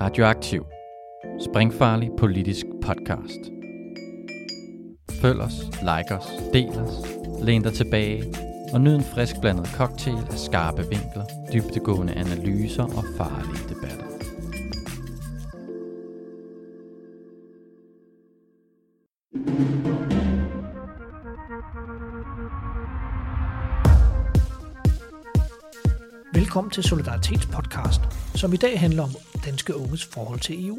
Radioaktiv. Springfarlig politisk podcast. Følg os, like os, del os, læn dig tilbage og nyd en frisk blandet cocktail af skarpe vinkler, dybtegående analyser og farlige debatter. Velkommen til Solidaritetspodcast, som i dag handler om danske unges forhold til EU.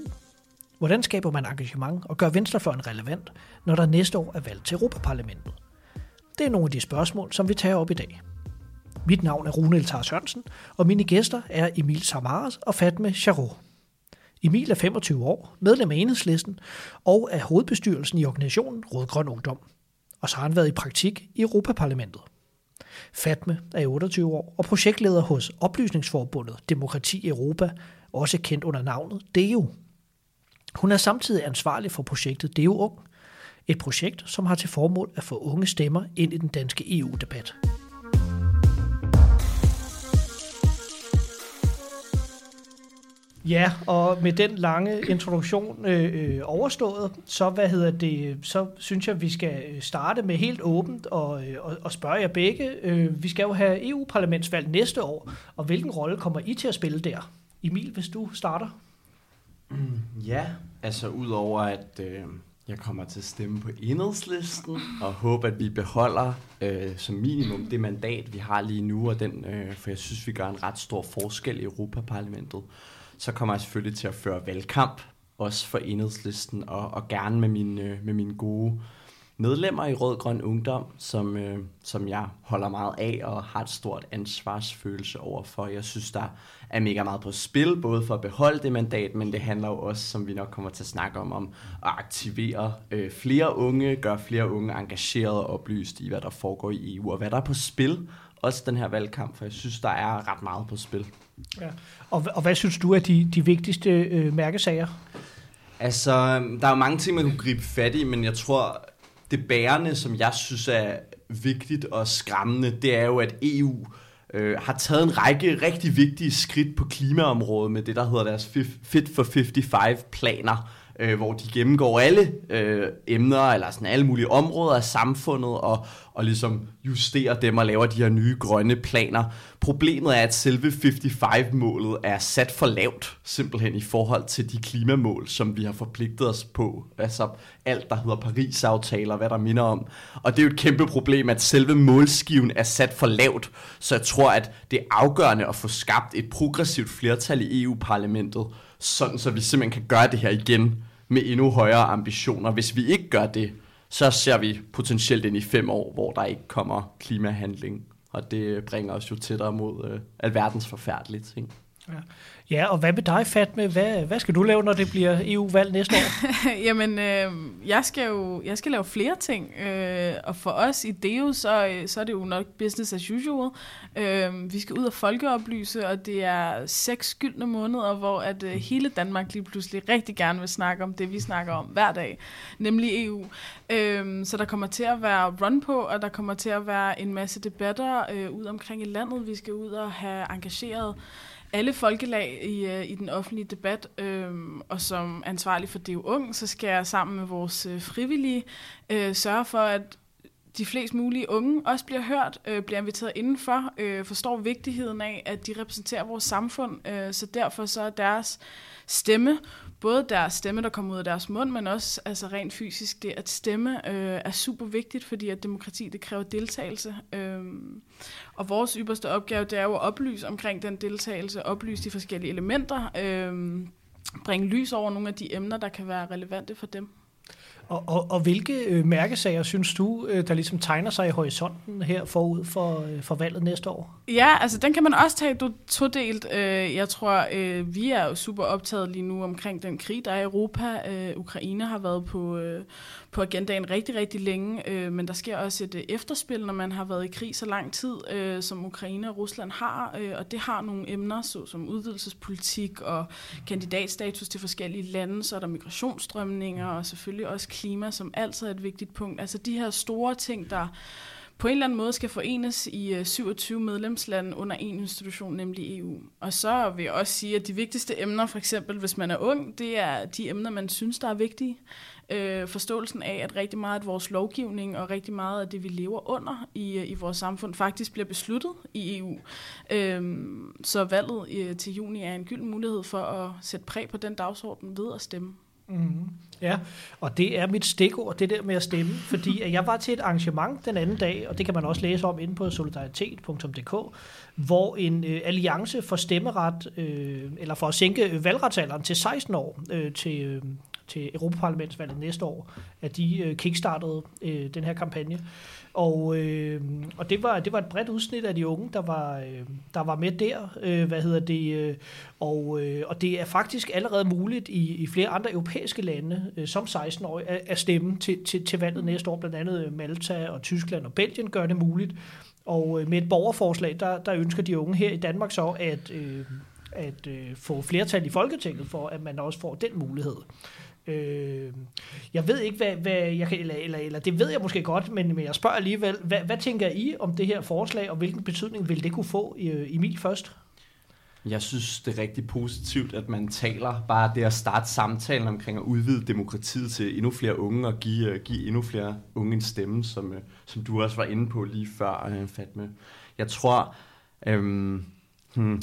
Hvordan skaber man engagement og gør venstrefløjen relevant, når der næste år er valg til Europaparlamentet? Det er nogle af de spørgsmål, som vi tager op i dag. Mit navn er Rune Eltar Sørensen, og mine gæster er Emil Samaras og Fatme Charot. Emil er 25 år, medlem af enhedslisten og er hovedbestyrelsen i organisationen Rød Grøn Ungdom. Og så har han været i praktik i Europaparlamentet. Fatme er 28 år og projektleder hos Oplysningsforbundet Demokrati i Europa, også kendt under navnet DEO. Hun er samtidig ansvarlig for projektet DEO Ung, et projekt, som har til formål at få unge stemmer ind i den danske EU-debat. Ja, og med den lange introduktion øh, øh, overstået, så hvad hedder det, så synes jeg, vi skal øh, starte med helt åbent og, øh, og, og spørge jer begge. Øh, vi skal jo have EU-parlamentsvalg næste år, og hvilken rolle kommer I til at spille der? Emil, hvis du starter. Mm, ja, altså udover at øh, jeg kommer til at stemme på enhedslisten og håber, at vi beholder øh, som minimum det mandat, vi har lige nu, og den, øh, for jeg synes, vi gør en ret stor forskel i Europaparlamentet så kommer jeg selvfølgelig til at føre valgkamp, også for enhedslisten, og, og gerne med mine, øh, med mine gode medlemmer i Rød Grøn Ungdom, som, øh, som jeg holder meget af og har et stort ansvarsfølelse overfor. Jeg synes, der er mega meget på spil, både for at beholde det mandat, men det handler jo også, som vi nok kommer til at snakke om, om at aktivere øh, flere unge, gøre flere unge engageret og oplyst i, hvad der foregår i EU, og hvad der er på spil, også den her valgkamp, for jeg synes, der er ret meget på spil. Ja. Og, og hvad synes du er de, de vigtigste øh, mærkesager? Altså, der er jo mange ting, man kunne gribe fat i, men jeg tror, det bærende, som jeg synes er vigtigt og skræmmende, det er jo, at EU øh, har taget en række rigtig vigtige skridt på klimaområdet med det, der hedder deres Fit for 55-planer, øh, hvor de gennemgår alle øh, emner, eller sådan alle mulige områder af samfundet, og, og ligesom justerer dem og laver de her nye grønne planer. Problemet er, at selve 55-målet er sat for lavt, simpelthen i forhold til de klimamål, som vi har forpligtet os på. Altså alt, der hedder Paris-aftaler, hvad der minder om. Og det er jo et kæmpe problem, at selve målskiven er sat for lavt. Så jeg tror, at det er afgørende at få skabt et progressivt flertal i EU-parlamentet, sådan så vi simpelthen kan gøre det her igen med endnu højere ambitioner. Hvis vi ikke gør det, så ser vi potentielt ind i fem år, hvor der ikke kommer klimahandling. Og det bringer os jo tættere mod øh, alverdens forfærdelige ting. Ja ja, og hvad med dig, Fatme? Hvad, hvad skal du lave, når det bliver EU-valg næste år? Jamen, øh, jeg skal jo jeg skal lave flere ting, øh, og for os i DEO, så, så er det jo nok business as usual. Øh, vi skal ud og folkeoplyse, og det er seks skyldne måneder, hvor at øh, hele Danmark lige pludselig rigtig gerne vil snakke om det, vi snakker om hver dag, nemlig EU. Øh, så der kommer til at være run på, og der kommer til at være en masse debatter øh, ud omkring i landet. Vi skal ud og have engageret alle folkelag i, øh, i den offentlige debat, øhm, og som ansvarlig for det ung, så skal jeg sammen med vores øh, frivillige øh, sørge for, at de flest mulige unge også bliver hørt, øh, bliver inviteret indenfor, øh, forstår vigtigheden af, at de repræsenterer vores samfund, øh, så derfor så er deres stemme, både deres stemme, der kommer ud af deres mund, men også altså rent fysisk, det at stemme øh, er super vigtigt, fordi at demokrati, det kræver deltagelse. Øh, og vores ypperste opgave, det er jo at oplyse omkring den deltagelse, oplyse de forskellige elementer, øh, bringe lys over nogle af de emner, der kan være relevante for dem. Og, og, og hvilke øh, mærkesager synes du, øh, der ligesom tegner sig i horisonten her forud for, øh, for valget næste år? Ja, altså den kan man også tage todelt. Jeg tror, vi er jo super optaget lige nu omkring den krig, der er i Europa. Ukraine har været på, på agendaen rigtig, rigtig længe, øh, men der sker også et øh, efterspil, når man har været i krig så lang tid, øh, som Ukraine og Rusland har, øh, og det har nogle emner, så, som udvidelsespolitik og kandidatstatus til forskellige lande, så er der migrationsstrømninger og selvfølgelig også klima, som altid er et vigtigt punkt. Altså de her store ting, der på en eller anden måde skal forenes i øh, 27 medlemslande under en institution, nemlig EU. Og så vil jeg også sige, at de vigtigste emner, for eksempel hvis man er ung, det er de emner, man synes, der er vigtige. Øh, forståelsen af, at rigtig meget af vores lovgivning og rigtig meget af det, vi lever under i, øh, i vores samfund, faktisk bliver besluttet i EU. Øh, så valget øh, til juni er en gyld mulighed for at sætte præg på den dagsorden ved at stemme. Mm-hmm. Ja, og det er mit stikord, det der med at stemme, fordi jeg var til et arrangement den anden dag, og det kan man også læse om inde på solidaritet.dk, hvor en øh, alliance for stemmeret, øh, eller for at sænke valgretsalderen til 16 år øh, til, øh, til Europaparlamentsvalget næste år, at de øh, kickstartede øh, den her kampagne. Og, øh, og det, var, det var et bredt udsnit af de unge, der var, øh, der var med der. Øh, hvad hedder det? Øh, og, øh, og det er faktisk allerede muligt i, i flere andre europæiske lande, øh, som 16-årige, at, at stemme til, til, til valget næste år. Blandt andet øh, Malta og Tyskland og Belgien gør det muligt. Og øh, med et borgerforslag, der, der ønsker de unge her i Danmark så at, øh, at øh, få flertal i Folketinget for, at man også får den mulighed. Øh, jeg ved ikke, hvad, hvad jeg kan, eller, eller, eller det ved jeg måske godt, men, men jeg spørger alligevel, hvad, hvad tænker I om det her forslag, og hvilken betydning vil det kunne få, øh, Emil først? Jeg synes, det er rigtig positivt, at man taler bare det at starte samtalen omkring at udvide demokratiet til endnu flere unge og give, øh, give endnu flere unge en stemme, som, øh, som du også var inde på lige før, Fatme. Jeg tror, øhm, hmm,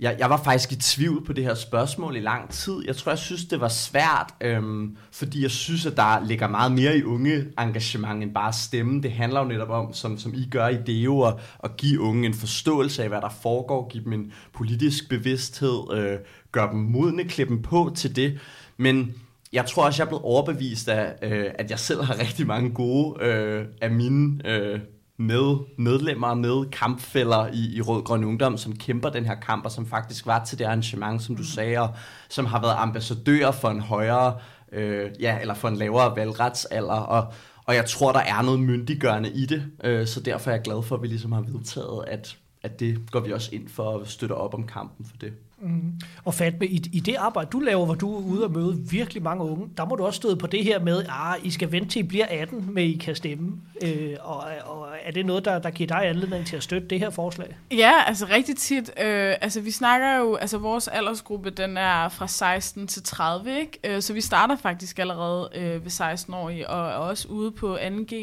jeg, jeg var faktisk i tvivl på det her spørgsmål i lang tid. Jeg tror, jeg synes, det var svært, øhm, fordi jeg synes, at der ligger meget mere i unge engagement end bare stemme. Det handler jo netop om, som, som I gør i DEO, at, at give unge en forståelse af, hvad der foregår, give dem en politisk bevidsthed, øh, gøre dem modne, klippe dem på til det. Men jeg tror også, jeg er blevet overbevist af, øh, at jeg selv har rigtig mange gode øh, af mine... Øh, med medlemmer, med kampfælder i, i Rød Grøn Ungdom, som kæmper den her kamp, og som faktisk var til det arrangement, som du mm. sagde, og som har været ambassadør for en højere, øh, ja, eller for en lavere valgretsalder, og, og jeg tror, der er noget myndiggørende i det, øh, så derfor er jeg glad for, at vi ligesom har vedtaget, at, at det går vi også ind for at støtte op om kampen for det. Mm. Og Fatme, i, i det arbejde, du laver, hvor du er ude og møde virkelig mange unge, der må du også støde på det her med, at ah, I skal vente til I bliver 18, med I kan stemme. Øh, og, og er det noget, der, der giver dig anledning til at støtte det her forslag? Ja, altså rigtig tit. Øh, altså vi snakker jo, altså vores aldersgruppe, den er fra 16 til 30, ikke? Øh, så vi starter faktisk allerede øh, ved 16 år og er også ude på 2G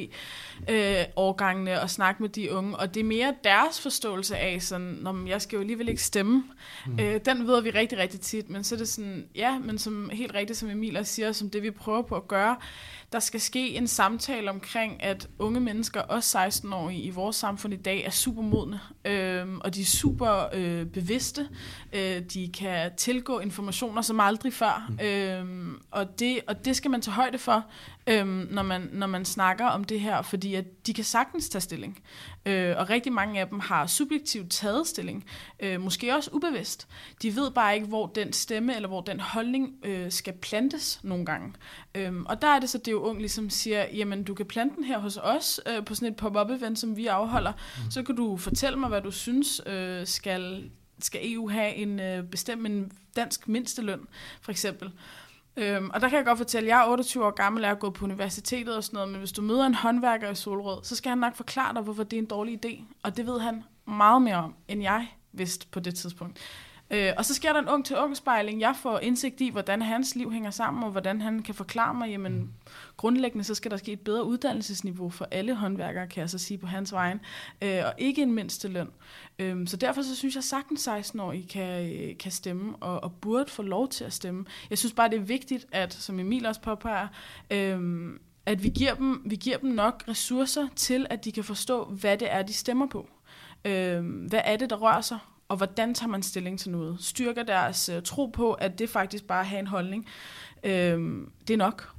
øh, årgangene og snakke med de unge. Og det er mere deres forståelse af sådan, når jeg skal jo alligevel ikke stemme. Mm. Øh, den ved vi rigtig, rigtig tit, men så er det sådan, ja, men som helt rigtigt, som Emil også siger, som det vi prøver på at gøre, der skal ske en samtale omkring, at unge mennesker, også 16-årige i vores samfund i dag, er super modne, øh, og de er super øh, bevidste. Øh, de kan tilgå informationer som aldrig før, øh, og, det, og det skal man tage højde for, øh, når, man, når man snakker om det her, fordi at de kan sagtens tage stilling. Øh, og rigtig mange af dem har subjektivt taget stilling, øh, måske også ubevidst. De ved bare ikke, hvor den stemme eller hvor den holdning øh, skal plantes nogle gange. Øh, og der er det så, det jo ung ligesom siger, jamen du kan plante den her hos os øh, på sådan et pop-up event, som vi afholder. Mm. Så kan du fortælle mig, hvad du synes øh, skal, skal EU have en øh, bestemt en dansk mindsteløn, for eksempel. Øhm, og der kan jeg godt fortælle, at jeg er 28 år gammel, og jeg er gået på universitetet og sådan noget, men hvis du møder en håndværker i Solrød, så skal han nok forklare dig, hvorfor det er en dårlig idé. Og det ved han meget mere om, end jeg vidste på det tidspunkt. Øh, og så sker der en ung til ung spejling. Jeg får indsigt i, hvordan hans liv hænger sammen, og hvordan han kan forklare mig, jamen mm. grundlæggende så skal der ske et bedre uddannelsesniveau for alle håndværkere, kan jeg så sige på hans vejen, øh, og ikke en mindste løn. Øh, så derfor så synes jeg sagtens 16 år I kan, kan stemme, og, og burde få lov til at stemme. Jeg synes bare, det er vigtigt, at, som Emil også påpeger, øh, at vi giver, dem, vi giver dem nok ressourcer til, at de kan forstå, hvad det er, de stemmer på. Øh, hvad er det, der rører sig og hvordan tager man stilling til noget? Styrker deres øh, tro på, at det faktisk bare har en holdning. øh, det er nok.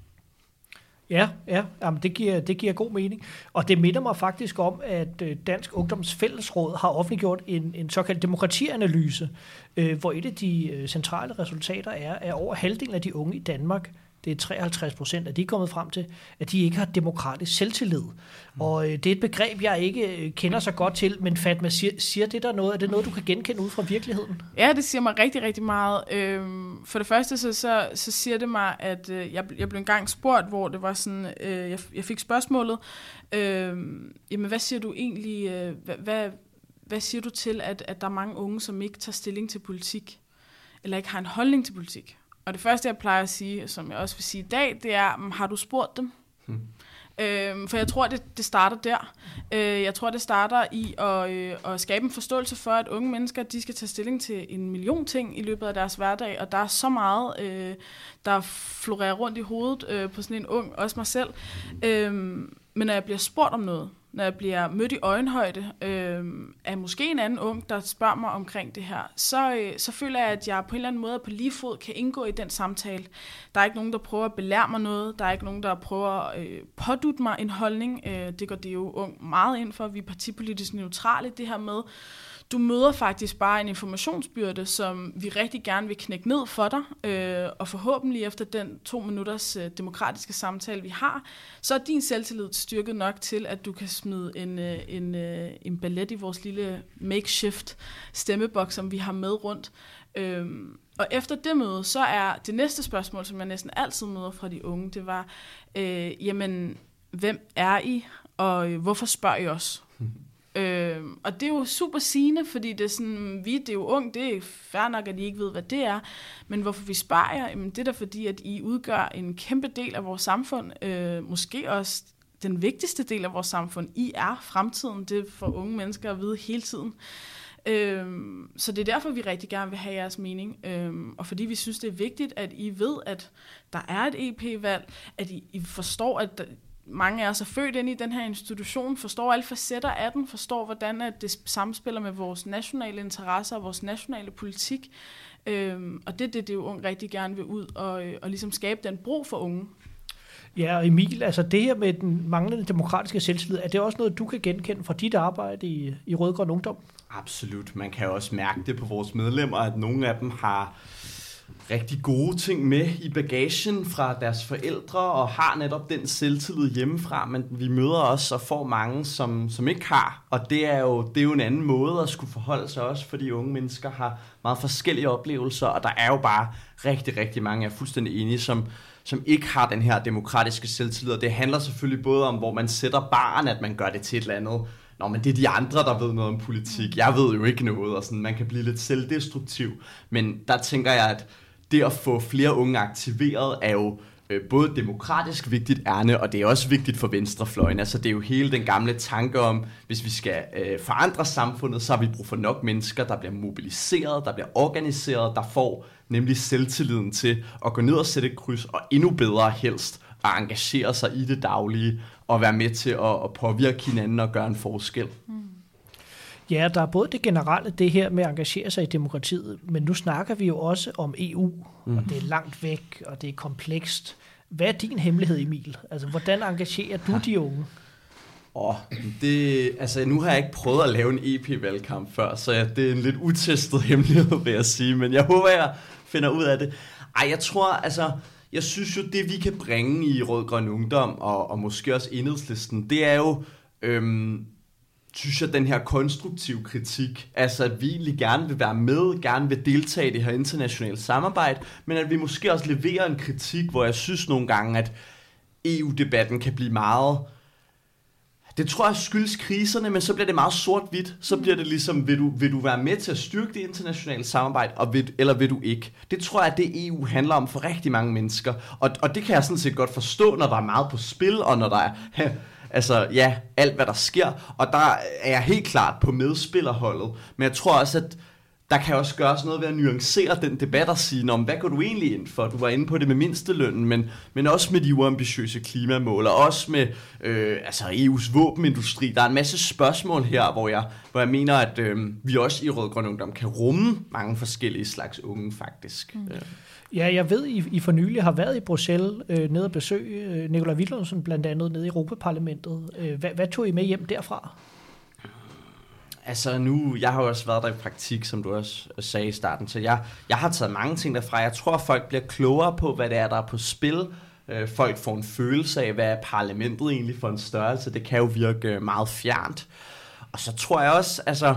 Ja, ja jamen det, giver, det giver god mening. Og det minder mig faktisk om, at øh, Dansk Ungdoms Fællesråd har offentliggjort en, en såkaldt demokratianalyse, øh, hvor et af de øh, centrale resultater er, at over halvdelen af de unge i Danmark det er 53 procent, at de er kommet frem til, at de ikke har demokratisk selvtillid. Mm. Og øh, det er et begreb, jeg ikke øh, kender så godt til, men Fatma, siger, siger det der noget? Er det noget, du kan genkende ud fra virkeligheden? Ja, det siger mig rigtig, rigtig meget. Øhm, for det første, så, så, så siger det mig, at øh, jeg, jeg blev engang spurgt, hvor det var sådan, øh, jeg, jeg fik spørgsmålet, øh, jamen hvad siger du egentlig, øh, hvad, hvad, hvad siger du til, at, at der er mange unge, som ikke tager stilling til politik, eller ikke har en holdning til politik? Og det første, jeg plejer at sige, som jeg også vil sige i dag, det er, har du spurgt dem? Hmm. Øhm, for jeg tror, det, det starter der. Øh, jeg tror, det starter i at, øh, at skabe en forståelse for, at unge mennesker de skal tage stilling til en million ting i løbet af deres hverdag, og der er så meget, øh, der florerer rundt i hovedet øh, på sådan en ung, også mig selv. Øh, men når jeg bliver spurgt om noget, når jeg bliver mødt i øjenhøjde øh, af måske en anden ung, der spørger mig omkring det her, så, øh, så føler jeg, at jeg på en eller anden måde på lige fod kan indgå i den samtale. Der er ikke nogen, der prøver at belære mig noget. Der er ikke nogen, der prøver at øh, pådute mig en holdning. Øh, det går det jo ung meget ind for. Vi er partipolitisk neutrale. Det her med, du møder faktisk bare en informationsbyrde, som vi rigtig gerne vil knække ned for dig, øh, og forhåbentlig efter den to minutters øh, demokratiske samtale, vi har, så er din selvtillid styrket nok til, at du kan smide en, øh, en, øh, en ballet i vores lille makeshift stemmeboks, som vi har med rundt. Øh, og efter det møde, så er det næste spørgsmål, som jeg næsten altid møder fra de unge, det var, øh, jamen, hvem er I, og øh, hvorfor spørger I os? Hmm. Øh, og det er jo super sigende, fordi det er sådan, vi det er jo ung, det er fair nok, at I ikke ved, hvad det er. Men hvorfor vi sparer jer? Jamen, det er da fordi, at I udgør en kæmpe del af vores samfund. Øh, måske også den vigtigste del af vores samfund. I er fremtiden. Det får unge mennesker at vide hele tiden. Øhm, så det er derfor, vi rigtig gerne vil have jeres mening. Øhm, og fordi vi synes, det er vigtigt, at I ved, at der er et EP-valg, at I, I forstår, at mange af os er født ind i den her institution, forstår alle facetter af den, forstår, hvordan at det samspiller med vores nationale interesser og vores nationale politik. Øhm, og det er det, det jo rigtig gerne vil ud og, øh, og ligesom skabe den bro for unge. Ja, og Emil, altså det her med den manglende demokratiske selvtillid, er det også noget, du kan genkende fra dit arbejde i, i Rødgrøn Ungdom? Absolut. Man kan også mærke det på vores medlemmer, at nogle af dem har rigtig gode ting med i bagagen fra deres forældre, og har netop den selvtillid hjemmefra, men vi møder også og får mange, som, som ikke har, og det er, jo, det er jo en anden måde at skulle forholde sig også, fordi unge mennesker har meget forskellige oplevelser, og der er jo bare rigtig, rigtig mange, jeg er fuldstændig enige, som, som ikke har den her demokratiske selvtillid, og det handler selvfølgelig både om, hvor man sætter barn, at man gør det til et eller andet, Nå, men det er de andre, der ved noget om politik. Jeg ved jo ikke noget, og sådan, man kan blive lidt selvdestruktiv. Men der tænker jeg, at det at få flere unge aktiveret er jo øh, både demokratisk vigtigt ærne, og det er også vigtigt for venstrefløjen. Altså det er jo hele den gamle tanke om, hvis vi skal øh, forandre samfundet, så har vi brug for nok mennesker, der bliver mobiliseret, der bliver organiseret, der får nemlig selvtilliden til at gå ned og sætte et kryds, og endnu bedre helst at engagere sig i det daglige, og være med til at, at påvirke hinanden og gøre en forskel. Mm. Ja, der er både det generelle, det her med at engagere sig i demokratiet, men nu snakker vi jo også om EU, mm. og det er langt væk, og det er komplekst. Hvad er din hemmelighed, Emil? Altså, hvordan engagerer du de unge? Åh, oh, det, altså nu har jeg ikke prøvet at lave en EP-valgkamp før, så ja, det er en lidt utestet hemmelighed, vil jeg sige, men jeg håber, jeg finder ud af det. Ej, jeg tror, altså, jeg synes jo, det vi kan bringe i Rød Grøn Ungdom, og, og måske også enhedslisten, det er jo, øhm, synes jeg, den her konstruktive kritik, altså at vi egentlig gerne vil være med, gerne vil deltage i det her internationale samarbejde, men at vi måske også leverer en kritik, hvor jeg synes nogle gange, at EU-debatten kan blive meget... Det tror jeg skyldes kriserne, men så bliver det meget sort-hvidt. Så bliver det ligesom, vil du, vil du være med til at styrke det internationale samarbejde, og vil, eller vil du ikke? Det tror jeg, at det EU handler om for rigtig mange mennesker. Og, og det kan jeg sådan set godt forstå, når der er meget på spil, og når der er Altså ja, alt hvad der sker. Og der er jeg helt klart på medspillerholdet. Men jeg tror også, at der kan også gøres noget ved at nuancere den debat og sige, om hvad går du egentlig ind for? Du var inde på det med mindstelønnen, men, men også med de uambitiøse klimamål, og også med øh, altså EU's våbenindustri. Der er en masse spørgsmål her, hvor jeg, hvor jeg mener, at øh, vi også i Rød Grøn Ungdom kan rumme mange forskellige slags unge, faktisk. Mm. Ja. Ja, jeg ved, I, I for nylig har været i Bruxelles øh, nede og besøge øh, Nikolaj Willumsen blandt andet nede i Europaparlamentet. Øh, hvad, hvad tog I med hjem derfra? Altså nu, jeg har jo også været der i praktik, som du også sagde i starten, så jeg, jeg har taget mange ting derfra. Jeg tror, folk bliver klogere på, hvad det er, der er på spil. Øh, folk får en følelse af, hvad er parlamentet egentlig for en størrelse. Det kan jo virke øh, meget fjernt. Og så tror jeg også, altså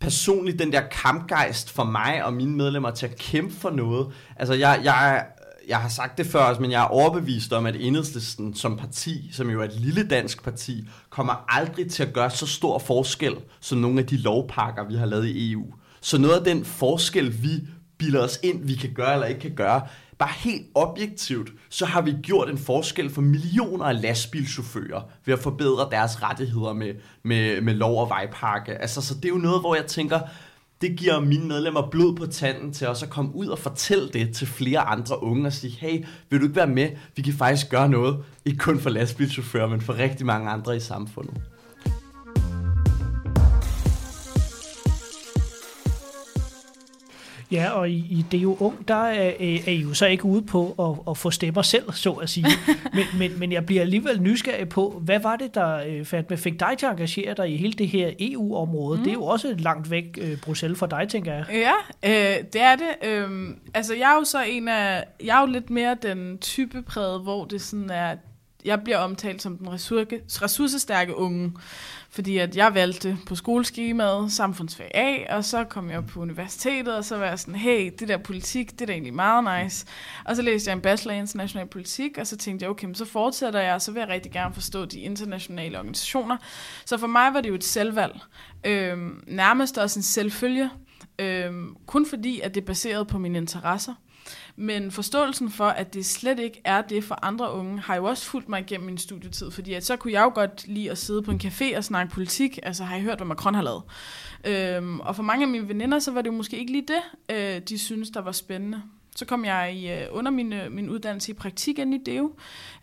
personligt den der kampgejst for mig og mine medlemmer til at kæmpe for noget. Altså jeg, jeg jeg har sagt det før, men jeg er overbevist om, at Enhedslisten som parti, som jo er et lille dansk parti, kommer aldrig til at gøre så stor forskel, som nogle af de lovpakker, vi har lavet i EU. Så noget af den forskel, vi bilder os ind, vi kan gøre eller ikke kan gøre, bare helt objektivt, så har vi gjort en forskel for millioner af lastbilchauffører ved at forbedre deres rettigheder med, med, med lov og vejpakke. Altså, så det er jo noget, hvor jeg tænker, det giver mine medlemmer blod på tanden til også at komme ud og fortælle det til flere andre unge og sige, hey, vil du ikke være med? Vi kan faktisk gøre noget, ikke kun for lastbilchauffører, men for rigtig mange andre i samfundet. Ja, og i, i Det er jo ung, der er, er I jo så ikke ude på at, at få stemmer selv, så at sige. Men, men, men jeg bliver alligevel nysgerrig på, hvad var det, der øh, med fik dig til at engagere dig i hele det her EU-område? Mm. Det er jo også langt væk, øh, Bruxelles, for dig, tænker jeg. Ja, øh, det er det. Øh, altså, jeg er jo så en af... Jeg er jo lidt mere den type præget, hvor det sådan er... Jeg bliver omtalt som den ressourcestærke unge. Fordi at jeg valgte på skoleskemaet samfundsfag A, og så kom jeg op på universitetet, og så var jeg sådan, hey, det der politik, det er da egentlig meget nice. Og så læste jeg en bachelor i international politik, og så tænkte jeg, okay, så fortsætter jeg, og så vil jeg rigtig gerne forstå de internationale organisationer. Så for mig var det jo et selvvalg. Øhm, nærmest også en selvfølge. Øhm, kun fordi, at det er baseret på mine interesser. Men forståelsen for, at det slet ikke er det for andre unge, har jo også fulgt mig igennem min studietid, fordi at så kunne jeg jo godt lide at sidde på en café og snakke politik. Altså har jeg hørt, hvad Macron har lavet? Øhm, og for mange af mine veninder, så var det jo måske ikke lige det, øh, de synes der var spændende. Så kom jeg i, øh, under min, øh, min uddannelse i praktik ind i DEO,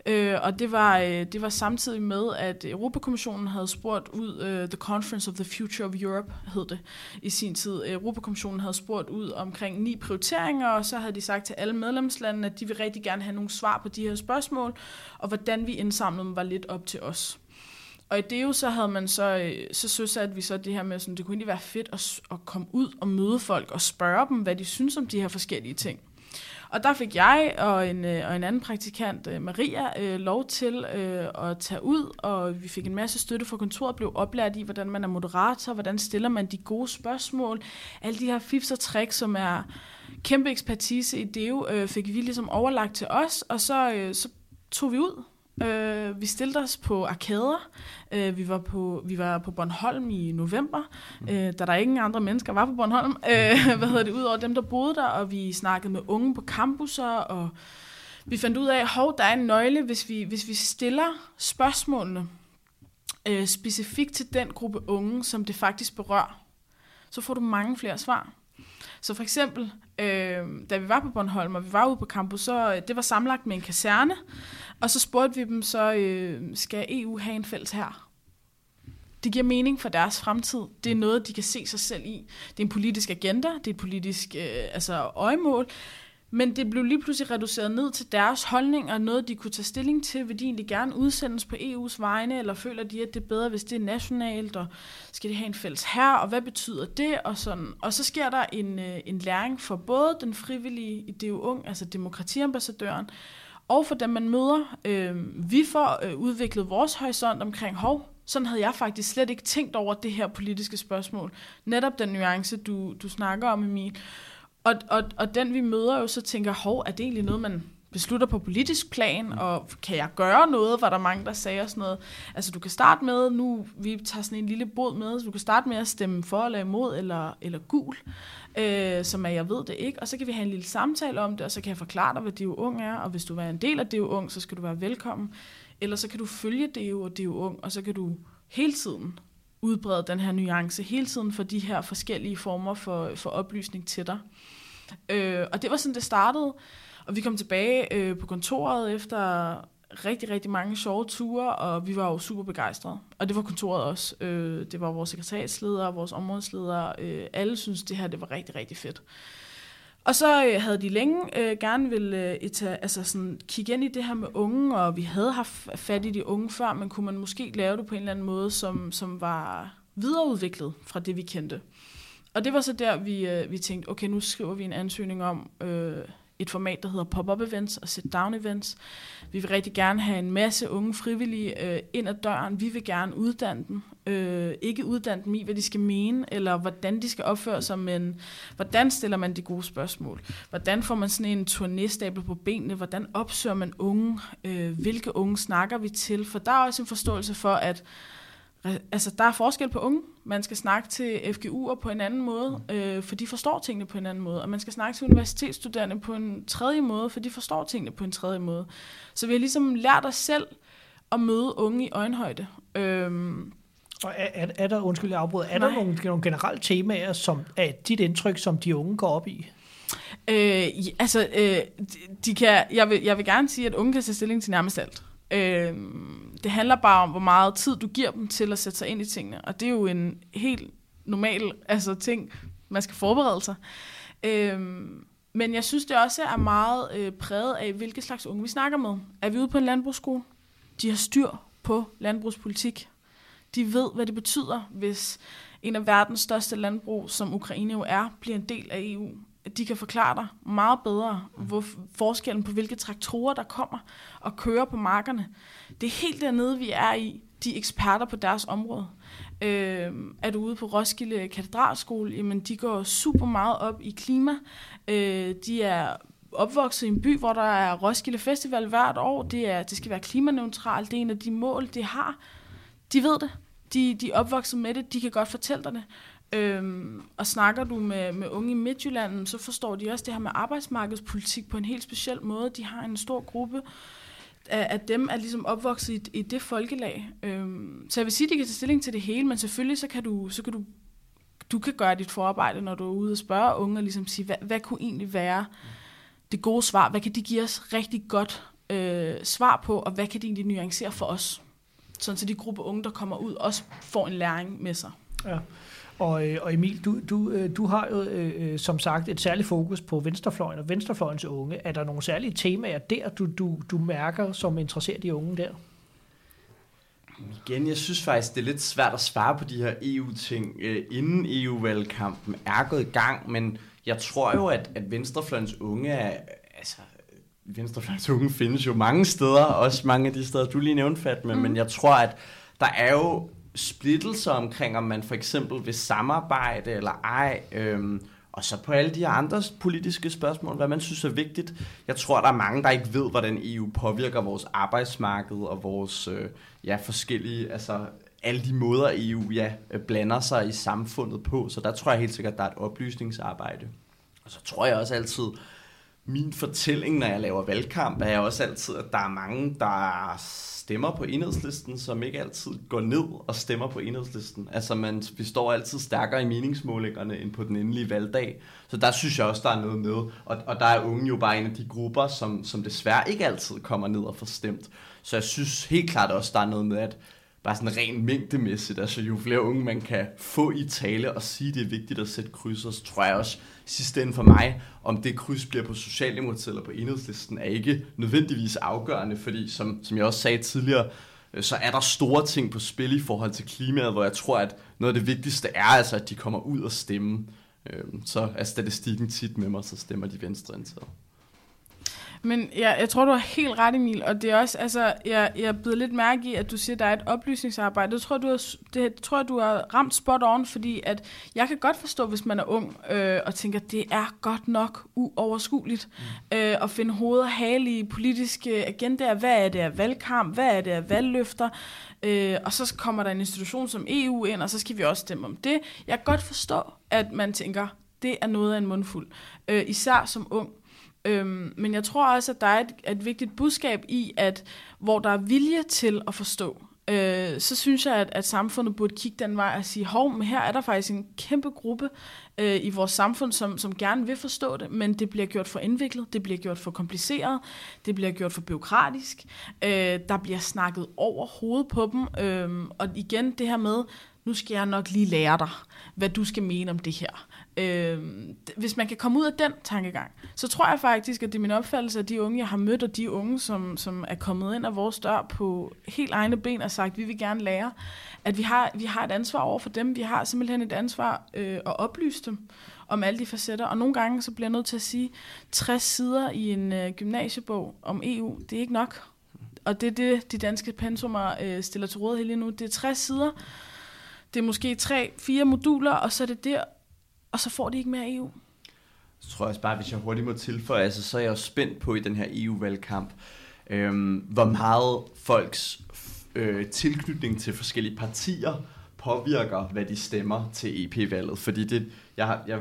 øh, og det var, øh, det var samtidig med, at Europakommissionen havde spurgt ud, øh, The Conference of the Future of Europe hed det i sin tid. Europakommissionen havde spurgt ud omkring ni prioriteringer, og så havde de sagt til alle medlemslandene, at de vil rigtig gerne have nogle svar på de her spørgsmål, og hvordan vi indsamlede dem var lidt op til os. Og i det jo så havde man så, øh, så synes at vi så det her med, sådan, det kunne egentlig være fedt at, at komme ud og møde folk og spørge dem, hvad de synes om de her forskellige ting. Og der fik jeg og en, øh, og en anden praktikant, øh, Maria, øh, lov til at tage ud, og vi fik en masse støtte fra kontoret, blev oplært i, hvordan man er moderator, hvordan stiller man de gode spørgsmål, alle de her fifs og tricks, som er kæmpe ekspertise i det, fik vi ligesom overlagt til os, og så, så tog vi ud. Øh, vi stillede os på arkader. Øh, vi, var på, vi var på Bornholm i november, mm. øh, da der ingen andre mennesker var på Bornholm. Øh, hvad hedder det, udover dem, der boede der, og vi snakkede med unge på campusser, og vi fandt ud af, at der er en nøgle, hvis vi, hvis vi stiller spørgsmålene øh, specifikt til den gruppe unge, som det faktisk berører, så får du mange flere svar. Så for eksempel, øh, da vi var på Bornholm, og vi var ude på campus, så øh, det var samlet med en kaserne, og så spurgte vi dem så, øh, skal EU have en fælles her? Det giver mening for deres fremtid. Det er noget, de kan se sig selv i. Det er en politisk agenda, det er et politisk øh, altså øjemål. Men det blev lige pludselig reduceret ned til deres holdning, og noget, de kunne tage stilling til. Vil de egentlig gerne udsendes på EU's vegne, eller føler de, at det er bedre, hvis det er nationalt, og skal de have en fælles her, og hvad betyder det? Og, sådan. og så sker der en, øh, en læring for både den frivillige i jo Ung, altså demokratiambassadøren, og for dem, man møder. Øh, vi får øh, udviklet vores horisont omkring, hov, sådan havde jeg faktisk slet ikke tænkt over det her politiske spørgsmål. Netop den nuance, du, du snakker om, Emil. Og, og, og den vi møder jo så tænker, hov, er det egentlig noget, man beslutter på politisk plan, og kan jeg gøre noget, var der mange, der sagde og sådan noget. Altså du kan starte med, nu vi tager sådan en lille bod med, så du kan starte med at stemme for eller imod, eller, eller gul, øh, som er, jeg ved det ikke, og så kan vi have en lille samtale om det, og så kan jeg forklare dig, hvad det jo ung er, og hvis du være en del af det jo ung, så skal du være velkommen. Eller så kan du følge det jo og det jo ung, og så kan du hele tiden udbrede den her nuance, hele tiden for de her forskellige former for, for oplysning til dig. Øh, og det var sådan, det startede. Og vi kom tilbage øh, på kontoret efter rigtig, rigtig mange sjove ture, og vi var jo super begejstrede. Og det var kontoret også. Øh, det var vores sekretariatsleder, vores områdsleder. Øh, alle synes det her det var rigtig, rigtig fedt. Og så øh, havde de længe øh, gerne ville øh, etage, altså sådan, kigge ind i det her med unge, og vi havde haft fat i de unge før, men kunne man måske lave det på en eller anden måde, som, som var videreudviklet fra det, vi kendte. Og det var så der, vi, øh, vi tænkte, okay, nu skriver vi en ansøgning om øh, et format, der hedder pop-up events og sit-down events. Vi vil rigtig gerne have en masse unge frivillige øh, ind ad døren. Vi vil gerne uddanne dem. Øh, ikke uddanne dem i, hvad de skal mene, eller hvordan de skal opføre sig, men hvordan stiller man de gode spørgsmål? Hvordan får man sådan en turnéstabel på benene? Hvordan opsøger man unge? Øh, hvilke unge snakker vi til? For der er også en forståelse for, at Altså, der er forskel på unge. Man skal snakke til FGU'er på en anden måde, øh, for de forstår tingene på en anden måde. Og man skal snakke til universitetsstuderende på en tredje måde, for de forstår tingene på en tredje måde. Så vi har ligesom lært os selv at møde unge i øjenhøjde. Øhm, og er, er, er der, undskyld jeg afbryder, er Nej. der nogle, nogle generelle temaer, som er dit indtryk, som de unge går op i? Øh, altså, øh, de, de kan, jeg, vil, jeg vil gerne sige, at unge kan tage stilling til nærmest alt. Øh, det handler bare om, hvor meget tid du giver dem til at sætte sig ind i tingene. Og det er jo en helt normal altså, ting, man skal forberede sig. Øhm, men jeg synes, det også er meget øh, præget af, hvilke slags unge vi snakker med. Er vi ude på en landbrugsskole? De har styr på landbrugspolitik. De ved, hvad det betyder, hvis en af verdens største landbrug, som Ukraine jo er, bliver en del af EU de kan forklare dig meget bedre, hvor forskellen på hvilke traktorer, der kommer og kører på markerne. Det er helt dernede, vi er i, de eksperter på deres område. Øh, er du ude på Roskilde Katedralskole, jamen de går super meget op i klima. Øh, de er opvokset i en by, hvor der er Roskilde Festival hvert år. Det, er, det skal være klimaneutralt. Det er en af de mål, de har. De ved det. De, de er opvokset med det. De kan godt fortælle dig det. Øhm, og snakker du med, med unge i Midtjylland, så forstår de også det her med arbejdsmarkedspolitik på en helt speciel måde. De har en stor gruppe af, af dem, er ligesom opvokset i, i det folkelag. Øhm, så jeg vil sige, at de kan tage stilling til det hele, men selvfølgelig så kan du, så kan du, du kan gøre dit forarbejde, når du er ude og spørge unge, og ligesom sige, hvad, hvad kunne egentlig være det gode svar? Hvad kan de give os rigtig godt øh, svar på, og hvad kan de egentlig nuancere for os? Sådan så de gruppe unge, der kommer ud, også får en læring med sig. Ja. Og, øh, og Emil, du, du, øh, du har jo øh, som sagt et særligt fokus på venstrefløjen og venstrefløjens unge. Er der nogle særlige temaer der, du, du, du mærker, som interesserer de unge der? Igen, jeg synes faktisk, det er lidt svært at svare på de her EU-ting, øh, inden EU-valgkampen er gået i gang, men jeg tror jo, at, at venstrefløjens unge er, altså, venstrefløjens unge findes jo mange steder, også mange af de steder, du lige nævnte, Fatme, mm. men jeg tror, at der er jo splittelser omkring, om man for eksempel vil samarbejde eller ej, øhm, og så på alle de andre politiske spørgsmål, hvad man synes er vigtigt. Jeg tror, der er mange, der ikke ved, hvordan EU påvirker vores arbejdsmarked og vores øh, ja, forskellige, altså alle de måder, EU ja, blander sig i samfundet på. Så der tror jeg helt sikkert, der er et oplysningsarbejde. Og så tror jeg også altid, min fortælling, når jeg laver valgkamp, er også altid, at der er mange, der stemmer på enhedslisten, som ikke altid går ned og stemmer på enhedslisten. Altså, man, vi står altid stærkere i meningsmålingerne end på den endelige valgdag. Så der synes jeg også, der er noget med. Og, og der er unge jo bare en af de grupper, som, som desværre ikke altid kommer ned og får stemt. Så jeg synes helt klart også, der er noget med, at bare sådan rent mængdemæssigt, altså jo flere unge man kan få i tale og sige, det er vigtigt at sætte krydser, så tror jeg også, sidste ende for mig, om det kryds bliver på Socialdemokratiet eller på enhedslisten, er ikke nødvendigvis afgørende, fordi som, som jeg også sagde tidligere, øh, så er der store ting på spil i forhold til klimaet, hvor jeg tror, at noget af det vigtigste er altså, at de kommer ud og stemme. Øhm, så er statistikken tit med mig, så stemmer de venstreorienterede. Men ja, jeg tror, du har helt ret, Emil. Og det er også, altså, jeg, jeg bliver lidt mærke i, at du siger, at der er et oplysningsarbejde. Det tror, du har, det tror jeg, du har ramt spot on, fordi at jeg kan godt forstå, hvis man er ung øh, og tænker, at det er godt nok uoverskueligt mm. øh, at finde hoved og hale i politiske agendaer. Hvad er det af valgkamp? Hvad er det af valgløfter? Øh, og så kommer der en institution som EU ind, og så skal vi også stemme om det. Jeg kan godt forstå, at man tænker, det er noget af en mundfuld. Øh, især som ung. Øhm, men jeg tror også, at der er et, et vigtigt budskab i, at hvor der er vilje til at forstå, øh, så synes jeg, at, at samfundet burde kigge den vej og sige, hov, men her er der faktisk en kæmpe gruppe øh, i vores samfund, som, som gerne vil forstå det, men det bliver gjort for indviklet, det bliver gjort for kompliceret, det bliver gjort for byråkratisk, øh, der bliver snakket over hovedet på dem, øh, og igen det her med, nu skal jeg nok lige lære dig, hvad du skal mene om det her. Øh, hvis man kan komme ud af den tankegang, så tror jeg faktisk, at det er min opfattelse at de unge, jeg har mødt, og de unge, som, som er kommet ind af vores dør på helt egne ben og sagt, vi vil gerne lære, at vi har, vi har et ansvar over for dem. Vi har simpelthen et ansvar øh, at oplyse dem om alle de facetter. Og nogle gange så bliver jeg nødt til at sige, 60 sider i en øh, gymnasiebog om EU, det er ikke nok. Og det er det, de danske pensumer øh, stiller til rådighed lige nu. Det er 60 sider, det er måske tre, fire moduler, og så er det der, og så får de ikke mere EU. Så tror jeg også bare, hvis jeg hurtigt må tilføje, altså, så er jeg jo spændt på i den her EU-valgkamp, øhm, hvor meget folks øh, tilknytning til forskellige partier påvirker, hvad de stemmer til EP-valget. Fordi det, jeg har jeg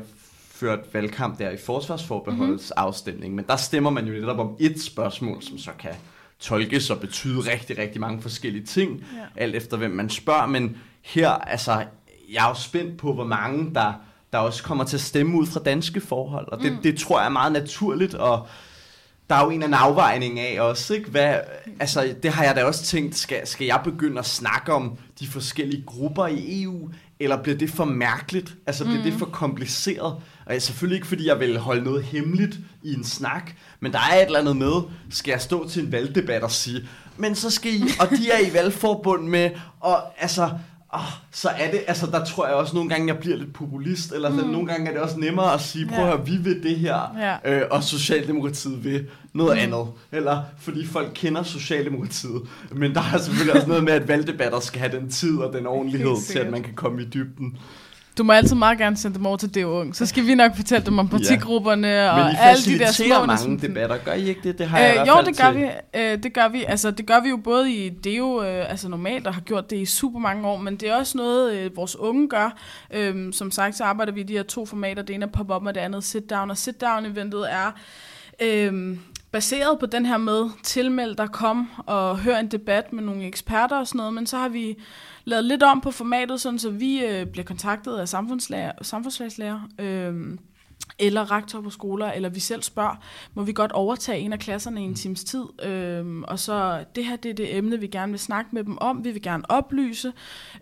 ført valgkamp der i forsvarsforbeholdets mm-hmm. afstemning, men der stemmer man jo netop om et spørgsmål, som så kan tolkes og betyde rigtig, rigtig mange forskellige ting, ja. alt efter hvem man spørger, men her, altså, jeg er jo spændt på, hvor mange der, der også kommer til at stemme ud fra danske forhold, og det, mm. det tror jeg er meget naturligt, og der er jo en af en afvejning af også, ikke? Hvad, altså, det har jeg da også tænkt, skal, skal jeg begynde at snakke om de forskellige grupper i EU, eller bliver det for mærkeligt? Altså, bliver mm. det for kompliceret? Og jeg, selvfølgelig ikke, fordi jeg vil holde noget hemmeligt i en snak, men der er et eller andet med, skal jeg stå til en valgdebat og sige, men så skal I, og de er i valgforbund med, og altså, oh, så er det, altså der tror jeg også nogle gange, jeg bliver lidt populist, eller mm. nogle gange er det også nemmere at sige, prøv at høre, vi vil det her, ja. øh, og Socialdemokratiet vil noget mm. andet. Eller fordi folk kender Socialdemokratiet. Men der er selvfølgelig også noget med, at valgdebatter skal have den tid og den ordentlighed til, at man kan komme i dybden. Du må altid meget gerne sende dem over til det unge. Så skal vi nok fortælle dem om partigrupperne ja. og alle de der små... mange debatter. Gør I ikke det? Det har jeg øh, Jo, det gør, til. vi. Øh, det gør vi. Altså, det gør vi jo både i DEO, øh, altså normalt, og har gjort det i super mange år, men det er også noget, øh, vores unge gør. Øh, som sagt, så arbejder vi i de her to formater. Det ene er pop-up, og det andet sit down. Og sit down eventet er... Øh, baseret på den her med tilmeld, der kom og hør en debat med nogle eksperter og sådan noget, men så har vi lavet lidt om på formatet, sådan så vi øh, bliver kontaktet af samfundslærer, samfundsfagslærer, øh, eller rektor på skoler, eller vi selv spørger, må vi godt overtage en af klasserne i en times tid. Øhm, og så det her det er det emne, vi gerne vil snakke med dem om. Vi vil gerne oplyse.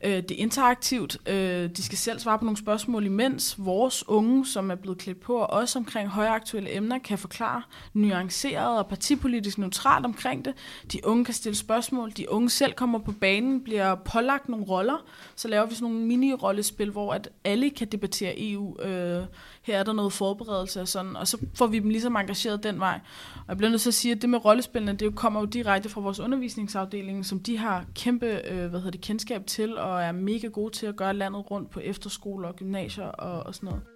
Øh, det er interaktivt. Øh, de skal selv svare på nogle spørgsmål imens. Vores unge, som er blevet klædt på, og også omkring højaktuelle emner, kan forklare nuanceret og partipolitisk neutralt omkring det. De unge kan stille spørgsmål. De unge selv kommer på banen, bliver pålagt nogle roller. Så laver vi sådan nogle mini-rollespil, hvor at alle kan debattere EU. Øh, her er der noget forberedelse og sådan, og så får vi dem ligesom engageret den vej. Og jeg bliver nødt til at sige, at det med rollespillene, det kommer jo direkte fra vores undervisningsafdeling, som de har kæmpe øh, hvad hedder det, kendskab til, og er mega gode til at gøre landet rundt på efterskoler og gymnasier og, og sådan noget.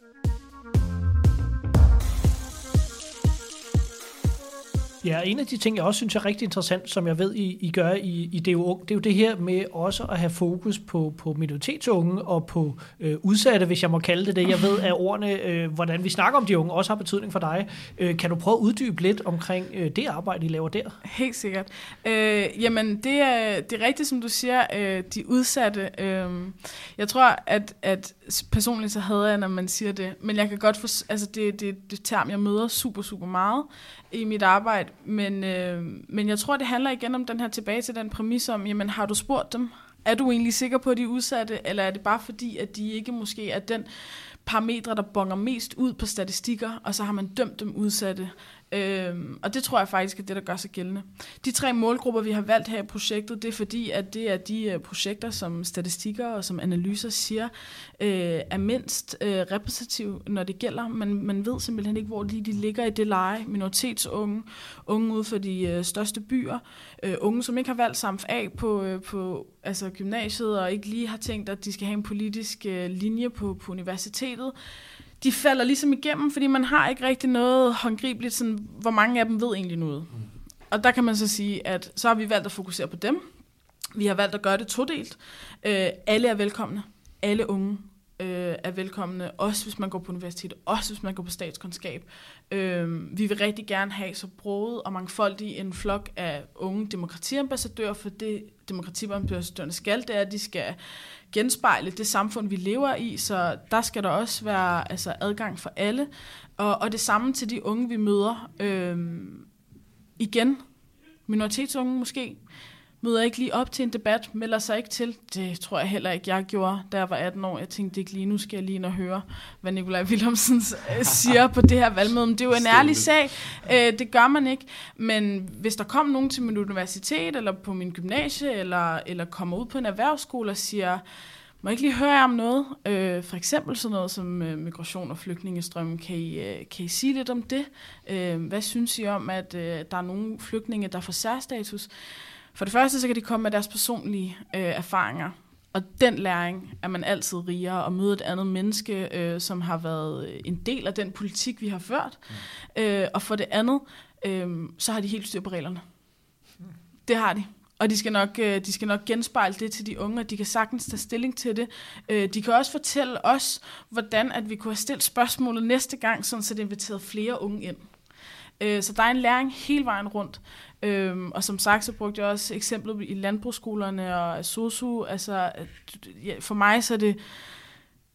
Ja, en af de ting, jeg også synes er rigtig interessant, som jeg ved, I, I gør i, i DU det er jo det her med også at have fokus på, på minoritetsunge og på øh, udsatte, hvis jeg må kalde det det. Jeg ved, at ordene, øh, hvordan vi snakker om de unge, også har betydning for dig. Øh, kan du prøve at uddybe lidt omkring øh, det arbejde, I laver der? Helt sikkert. Øh, jamen, det er, det er rigtigt, som du siger, øh, de udsatte. Øh, jeg tror, at, at personligt så hader jeg, når man siger det, men jeg kan godt for, altså det, det, det term, jeg møder super, super meget i mit arbejde, men, øh, men jeg tror, det handler igen om den her tilbage til den præmis om, jamen har du spurgt dem? Er du egentlig sikker på, at de er udsatte, eller er det bare fordi, at de ikke måske er den parametre, der bonger mest ud på statistikker, og så har man dømt dem udsatte? Øhm, og det tror jeg faktisk er det, der gør sig gældende. De tre målgrupper, vi har valgt her i projektet, det er fordi, at det er de øh, projekter, som statistikker og som analyser siger, øh, er mindst øh, repræsentative, når det gælder. Man, man ved simpelthen ikke, hvor de, de ligger i det leje. Minoritetsunge, unge ude for de øh, største byer, øh, unge, som ikke har valgt samf A på, øh, på altså gymnasiet, og ikke lige har tænkt, at de skal have en politisk øh, linje på, på universitetet de falder ligesom igennem, fordi man har ikke rigtig noget håndgribeligt, sådan, hvor mange af dem ved egentlig noget. Mm. Og der kan man så sige, at så har vi valgt at fokusere på dem. Vi har valgt at gøre det todelt. Øh, alle er velkomne. Alle unge øh, er velkomne, også hvis man går på universitet, også hvis man går på statskundskab. Øh, vi vil rigtig gerne have så broet og mangfoldig en flok af unge demokratiambassadører, for det demokratiambassadørerne skal, det er, at de skal genspejle det samfund, vi lever i, så der skal der også være altså, adgang for alle. Og, og det samme til de unge, vi møder. Øh, igen, minoritetsunge måske, møder ikke lige op til en debat, melder sig ikke til. Det tror jeg heller ikke, jeg gjorde, da jeg var 18 år. Jeg tænkte ikke lige, nu skal jeg lige ind og høre, hvad Nikolaj Willemsen øh, siger på det her valgmøde. Men det er jo en ærlig sag. Øh, det gør man ikke. Men hvis der kom nogen til min universitet, eller på min gymnasie, eller, eller kommer ud på en erhvervsskole og siger, må jeg ikke lige høre jer om noget? Øh, for eksempel sådan noget som øh, migration og flygtningestrøm. Kan I, øh, kan I sige lidt om det? Øh, hvad synes I om, at øh, der er nogle flygtninge, der får særstatus? For det første, så kan de komme med deres personlige øh, erfaringer. Og den læring er man altid rigere og møde et andet menneske, øh, som har været en del af den politik, vi har ført. Mm. Øh, og for det andet, øh, så har de helt styr på reglerne. Mm. Det har de. Og de skal, nok, øh, de skal nok genspejle det til de unge, og de kan sagtens tage stilling til det. Øh, de kan også fortælle os, hvordan at vi kunne have stillet spørgsmålet næste gang, sådan så det inviterede flere unge ind. Øh, så der er en læring hele vejen rundt. Øhm, og som sagt, så brugte jeg også eksemplet i landbrugsskolerne og SOSU. Altså, for mig så er det,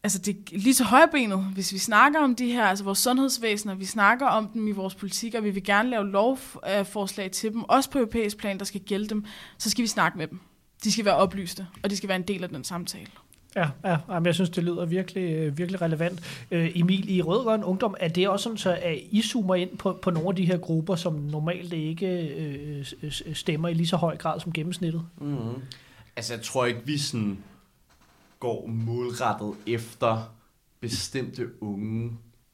altså det er lige til højbenet, hvis vi snakker om de her, altså vores sundhedsvæsen, og vi snakker om dem i vores politik, og vi vil gerne lave lovforslag til dem, også på europæisk plan, der skal gælde dem, så skal vi snakke med dem. De skal være oplyste, og de skal være en del af den samtale. Ja, ja jamen, jeg synes, det lyder virkelig, øh, virkelig relevant. Øh, Emil, i Rødgrøn Ungdom, er det også sådan, så, at I zoomer ind på, på nogle af de her grupper, som normalt ikke øh, stemmer i lige så høj grad som gennemsnittet? Mm-hmm. Altså, jeg tror ikke, vi sådan går målrettet efter bestemte unge,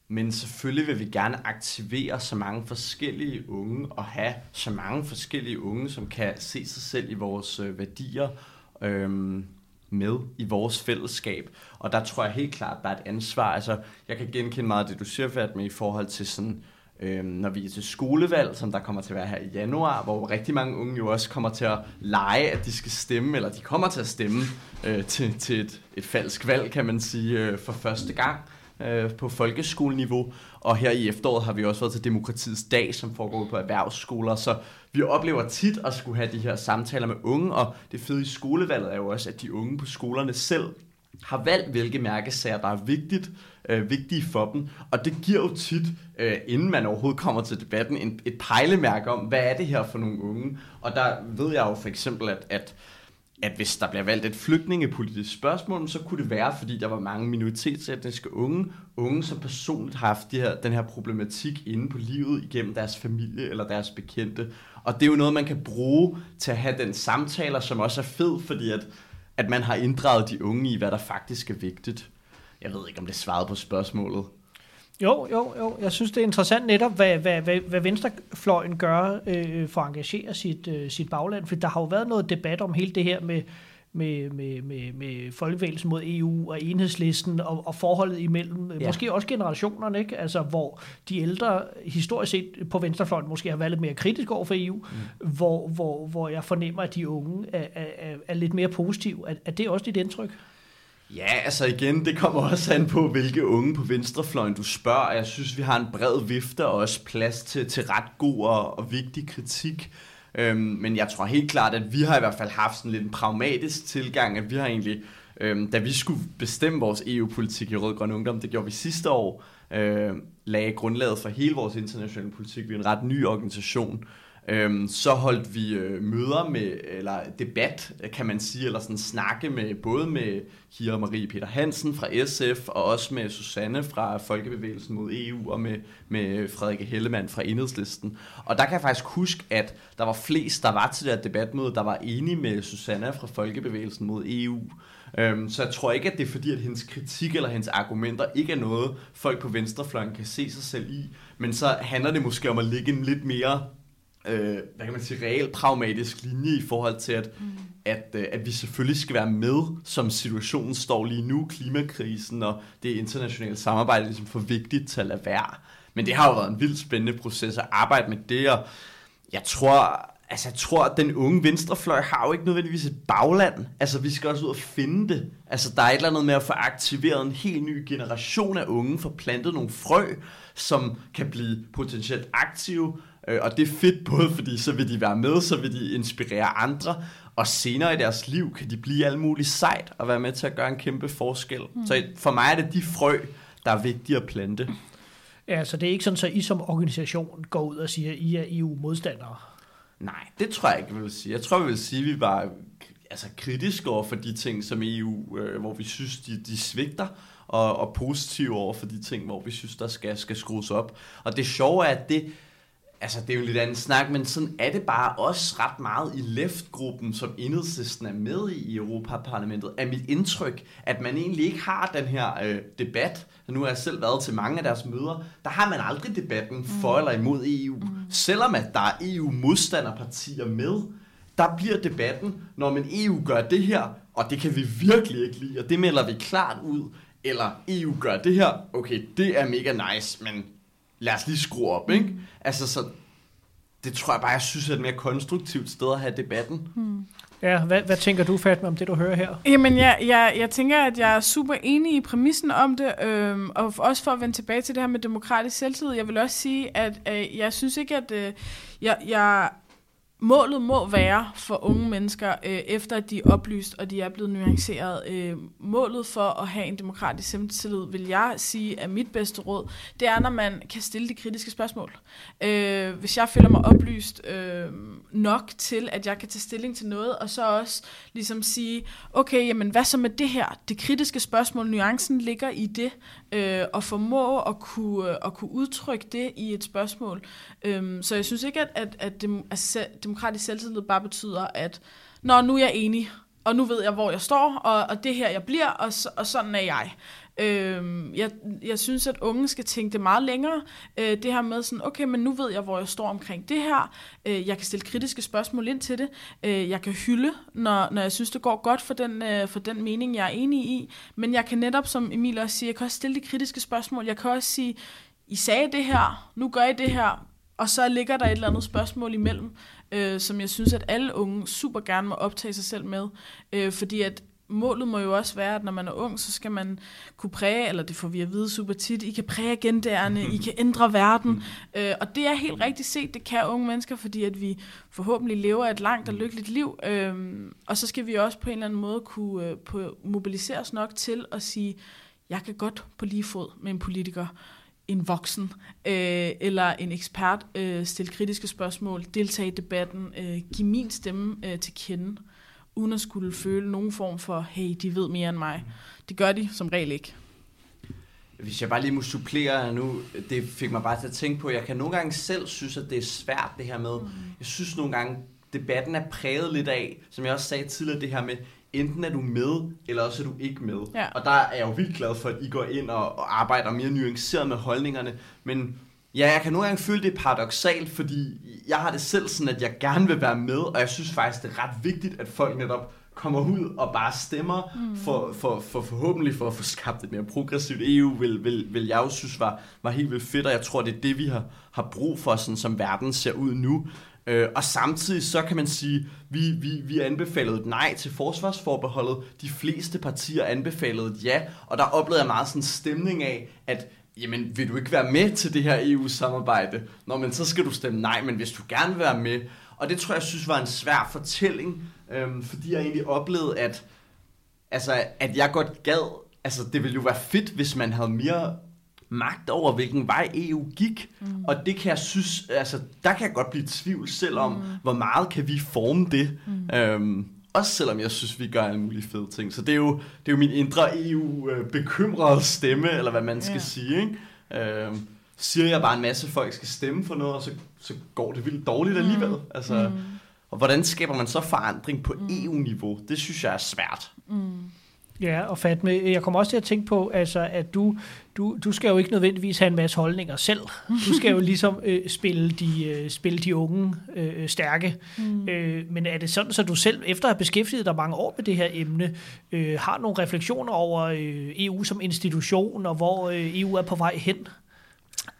men selvfølgelig vil vi gerne aktivere så mange forskellige unge og have så mange forskellige unge, som kan se sig selv i vores øh, værdier. Øhm, med i vores fællesskab. Og der tror jeg helt klart, der er et ansvar. Altså, jeg kan genkende meget af det, du siger, med i forhold til sådan, øhm, når vi er til skolevalg, som der kommer til at være her i januar, hvor rigtig mange unge jo også kommer til at lege, at de skal stemme, eller de kommer til at stemme øh, til, til et, et falsk valg, kan man sige, øh, for første gang øh, på folkeskoleniveau. Og her i efteråret har vi også været til Demokratiets Dag, som foregår på erhvervsskoler. Så vi oplever tit at skulle have de her samtaler med unge, og det fede i skolevalget er jo også, at de unge på skolerne selv har valgt, hvilke mærkesager, der er vigtigt, øh, vigtige for dem. Og det giver jo tit, øh, inden man overhovedet kommer til debatten, en, et pejlemærke om, hvad er det her for nogle unge? Og der ved jeg jo for eksempel, at, at at hvis der bliver valgt et flygtningepolitisk spørgsmål, så kunne det være, fordi der var mange minoritetsetniske unge, unge som personligt har haft de her, den her problematik inde på livet igennem deres familie eller deres bekendte. Og det er jo noget, man kan bruge til at have den samtaler, som også er fed, fordi at, at man har inddraget de unge i, hvad der faktisk er vigtigt. Jeg ved ikke, om det svarede på spørgsmålet. Jo, jo, jo. Jeg synes, det er interessant netop, hvad, hvad, hvad, hvad venstrefløjen gør øh, for at engagere sit, øh, sit bagland. For der har jo været noget debat om hele det her med, med, med, med, med folkevægelsen mod EU og enhedslisten og, og forholdet imellem, ja. måske også generationerne, ikke? Altså, hvor de ældre historisk set på venstrefløjen måske har været lidt mere kritiske over for EU, mm. hvor, hvor, hvor jeg fornemmer, at de unge er, er, er lidt mere positive. Er, er det også dit indtryk? Ja, altså igen, det kommer også an på, hvilke unge på venstrefløjen du spørger. Jeg synes, vi har en bred vifte og også plads til, til ret god og, og vigtig kritik. Øhm, men jeg tror helt klart, at vi har i hvert fald haft sådan lidt en pragmatisk tilgang, at vi har egentlig, øhm, da vi skulle bestemme vores EU-politik i Rød Grøn Ungdom, det gjorde vi sidste år, øh, lagde grundlaget for hele vores internationale politik. Vi er en ret ny organisation, Øhm, så holdt vi øh, møder med, eller debat, kan man sige, eller sådan snakke med, både med Kira Marie Peter Hansen fra SF, og også med Susanne fra Folkebevægelsen mod EU, og med, med Frederik Hellemann fra Enhedslisten. Og der kan jeg faktisk huske, at der var flest, der var til det her debatmøde, der var enige med Susanne fra Folkebevægelsen mod EU. Øhm, så jeg tror ikke, at det er fordi, at hendes kritik eller hendes argumenter ikke er noget, folk på venstrefløjen kan se sig selv i. Men så handler det måske om at ligge en lidt mere øh, hvad kan man sige, real pragmatisk linje i forhold til, at, mm. at, øh, at vi selvfølgelig skal være med, som situationen står lige nu, klimakrisen og det internationale samarbejde ligesom for vigtigt til at lade være. Men det har jo været en vildt spændende proces at arbejde med det, og jeg tror, altså jeg tror, at den unge venstrefløj har jo ikke nødvendigvis et bagland. Altså vi skal også ud og finde det. Altså der er et eller andet med at få aktiveret en helt ny generation af unge, få plantet nogle frø, som kan blive potentielt aktive, Øh, og det er fedt både fordi, så vil de være med, så vil de inspirere andre, og senere i deres liv kan de blive alt muligt sejt og være med til at gøre en kæmpe forskel. Mm. Så for mig er det de frø, der er vigtige at plante. Ja, så det er ikke sådan, at I som organisation går ud og siger, at I er EU-modstandere? Nej, det tror jeg ikke, vi vil sige. Jeg tror, vi vil sige, at vi var altså, kritiske over for de ting, som EU, øh, hvor vi synes, de, de svigter, og, og positive over for de ting, hvor vi synes, der skal, skal skrues op. Og det sjove er, at det, altså det er jo en lidt anden snak, men sådan er det bare også ret meget i leftgruppen, som enhedslisten er med i i Europaparlamentet, er mit indtryk, at man egentlig ikke har den her øh, debat. Nu har jeg selv været til mange af deres møder. Der har man aldrig debatten for eller imod EU. Mm. Selvom at der er EU-modstanderpartier med, der bliver debatten, når man EU gør det her, og det kan vi virkelig ikke lide, og det melder vi klart ud, eller EU gør det her, okay, det er mega nice, men lad os lige skrue op, ikke? Mm. Altså, så det tror jeg bare, jeg synes er et mere konstruktivt sted at have debatten. Mm. Ja, hvad, hvad tænker du, Fatma, om det, du hører her? Jamen, jeg, jeg, jeg tænker, at jeg er super enig i præmissen om det, øhm, og også for at vende tilbage til det her med demokratisk selvtid. Jeg vil også sige, at øh, jeg synes ikke, at øh, jeg, jeg målet må være for unge mennesker, øh, efter at de er oplyst og de er blevet nuanceret. Øh, målet for at have en demokratisk selvtillid, vil jeg sige, er mit bedste råd, det er, når man kan stille de kritiske spørgsmål. Øh, hvis jeg føler mig oplyst øh, nok til, at jeg kan tage stilling til noget, og så også ligesom sige, okay, jamen hvad så med det her? Det kritiske spørgsmål, nuancen ligger i det, øh, og formå at kunne, øh, at kunne udtrykke det i et spørgsmål. Øhm, så jeg synes ikke, at, at, at dem, altså, demokratisk selvtillid bare betyder, at når nu er jeg enig, og nu ved jeg, hvor jeg står, og, og det her, jeg bliver, og, og sådan er jeg. Øh, jeg, jeg synes, at unge skal tænke det meget længere. Øh, det her med sådan, okay, men nu ved jeg, hvor jeg står omkring det her. Øh, jeg kan stille kritiske spørgsmål ind til det. Øh, jeg kan hylde, når, når jeg synes, det går godt for den, øh, for den mening, jeg er enig i. Men jeg kan netop, som Emil også siger, jeg kan også stille de kritiske spørgsmål. Jeg kan også sige, I sagde det her, nu gør I det her, og så ligger der et eller andet spørgsmål imellem, øh, som jeg synes, at alle unge super gerne må optage sig selv med. Øh, fordi at målet må jo også være, at når man er ung, så skal man kunne præge, eller det får vi at vide super tit, I kan præge agendaerne, I kan ændre verden. Øh, og det er helt rigtigt set, det kan unge mennesker, fordi at vi forhåbentlig lever et langt og lykkeligt liv. Øh, og så skal vi også på en eller anden måde kunne øh, på, mobiliseres nok til at sige, jeg kan godt på lige fod med en politiker, en voksen øh, eller en ekspert øh, stille kritiske spørgsmål, deltage i debatten, øh, give min stemme øh, til kende uden at skulle føle nogen form for, hey, de ved mere end mig. Det gør de som regel ikke. Hvis jeg bare lige må supplere nu, det fik mig bare til at tænke på, jeg kan nogle gange selv synes, at det er svært det her med, mm. jeg synes nogle gange, debatten er præget lidt af, som jeg også sagde tidligere, det her med, enten er du med, eller også er du ikke med. Ja. Og der er jeg jo vildt glad for, at I går ind og, og arbejder mere nuanceret med holdningerne, men Ja, jeg kan nogle gange føle, det paradoxalt, fordi jeg har det selv sådan, at jeg gerne vil være med, og jeg synes faktisk, det er ret vigtigt, at folk netop kommer ud og bare stemmer mm. for, for, for forhåbentlig for at få skabt et mere progressivt EU, vil, vil, vil jeg jo synes var, var helt vildt fedt, og jeg tror, det er det, vi har, har brug for, sådan som verden ser ud nu. Øh, og samtidig så kan man sige, vi, vi, vi anbefalede et nej til forsvarsforbeholdet. De fleste partier anbefalede et ja, og der oplevede jeg meget sådan en stemning af, at jamen vil du ikke være med til det her EU-samarbejde? Nå, men så skal du stemme nej, men hvis du gerne vil være med. Og det tror jeg, synes var en svær fortælling, øhm, fordi jeg egentlig oplevede, at, altså, at jeg godt gad, altså det ville jo være fedt, hvis man havde mere magt over, hvilken vej EU gik. Mm. Og det kan jeg synes, altså der kan jeg godt blive i tvivl selv om, mm. hvor meget kan vi forme det. Mm. Øhm, også selvom jeg synes, vi gør alle mulige fede ting. Så det er jo, det er jo min indre EU-bekymrede stemme, eller hvad man skal yeah. sige. Ikke? Øhm, siger jeg bare en masse folk skal stemme for noget, og så, så går det vildt dårligt mm. alligevel. Altså, mm. Og hvordan skaber man så forandring på mm. EU-niveau? Det synes jeg er svært. Mm. Ja, og Fatme, jeg kommer også til at tænke på, altså, at du, du, du skal jo ikke nødvendigvis have en masse holdninger selv. Du skal jo ligesom øh, spille, de, øh, spille de unge øh, stærke. Mm. Øh, men er det sådan, så du selv, efter at have beskæftiget dig mange år med det her emne, øh, har nogle refleksioner over øh, EU som institution, og hvor øh, EU er på vej hen?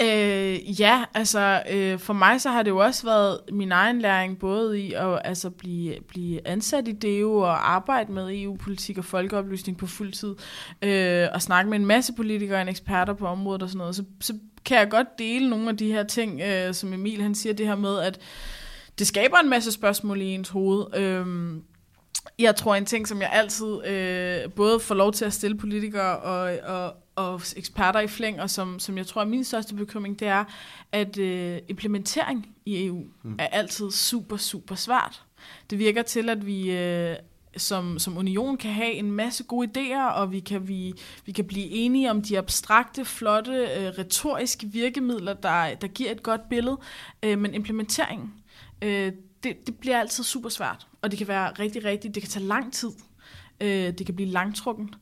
Øh, ja, altså øh, for mig så har det jo også været min egen læring, både i at altså, blive, blive ansat i DEO og arbejde med EU-politik og folkeoplysning på fuld tid, øh, og snakke med en masse politikere og eksperter på området og sådan noget, så, så kan jeg godt dele nogle af de her ting, øh, som Emil han siger, det her med, at det skaber en masse spørgsmål i ens hoved. Øh, jeg tror, en ting, som jeg altid øh, både får lov til at stille politikere og, og, og eksperter i flæng, og som, som jeg tror er min største bekymring, det er, at øh, implementering i EU mm. er altid super, super svært. Det virker til, at vi øh, som, som union kan have en masse gode idéer, og vi kan, vi, vi kan blive enige om de abstrakte, flotte, øh, retoriske virkemidler, der, der giver et godt billede, øh, men implementeringen, øh, det, det bliver altid super svært, og det kan være rigtig, rigtig, det kan tage lang tid, øh, det kan blive langtrukken.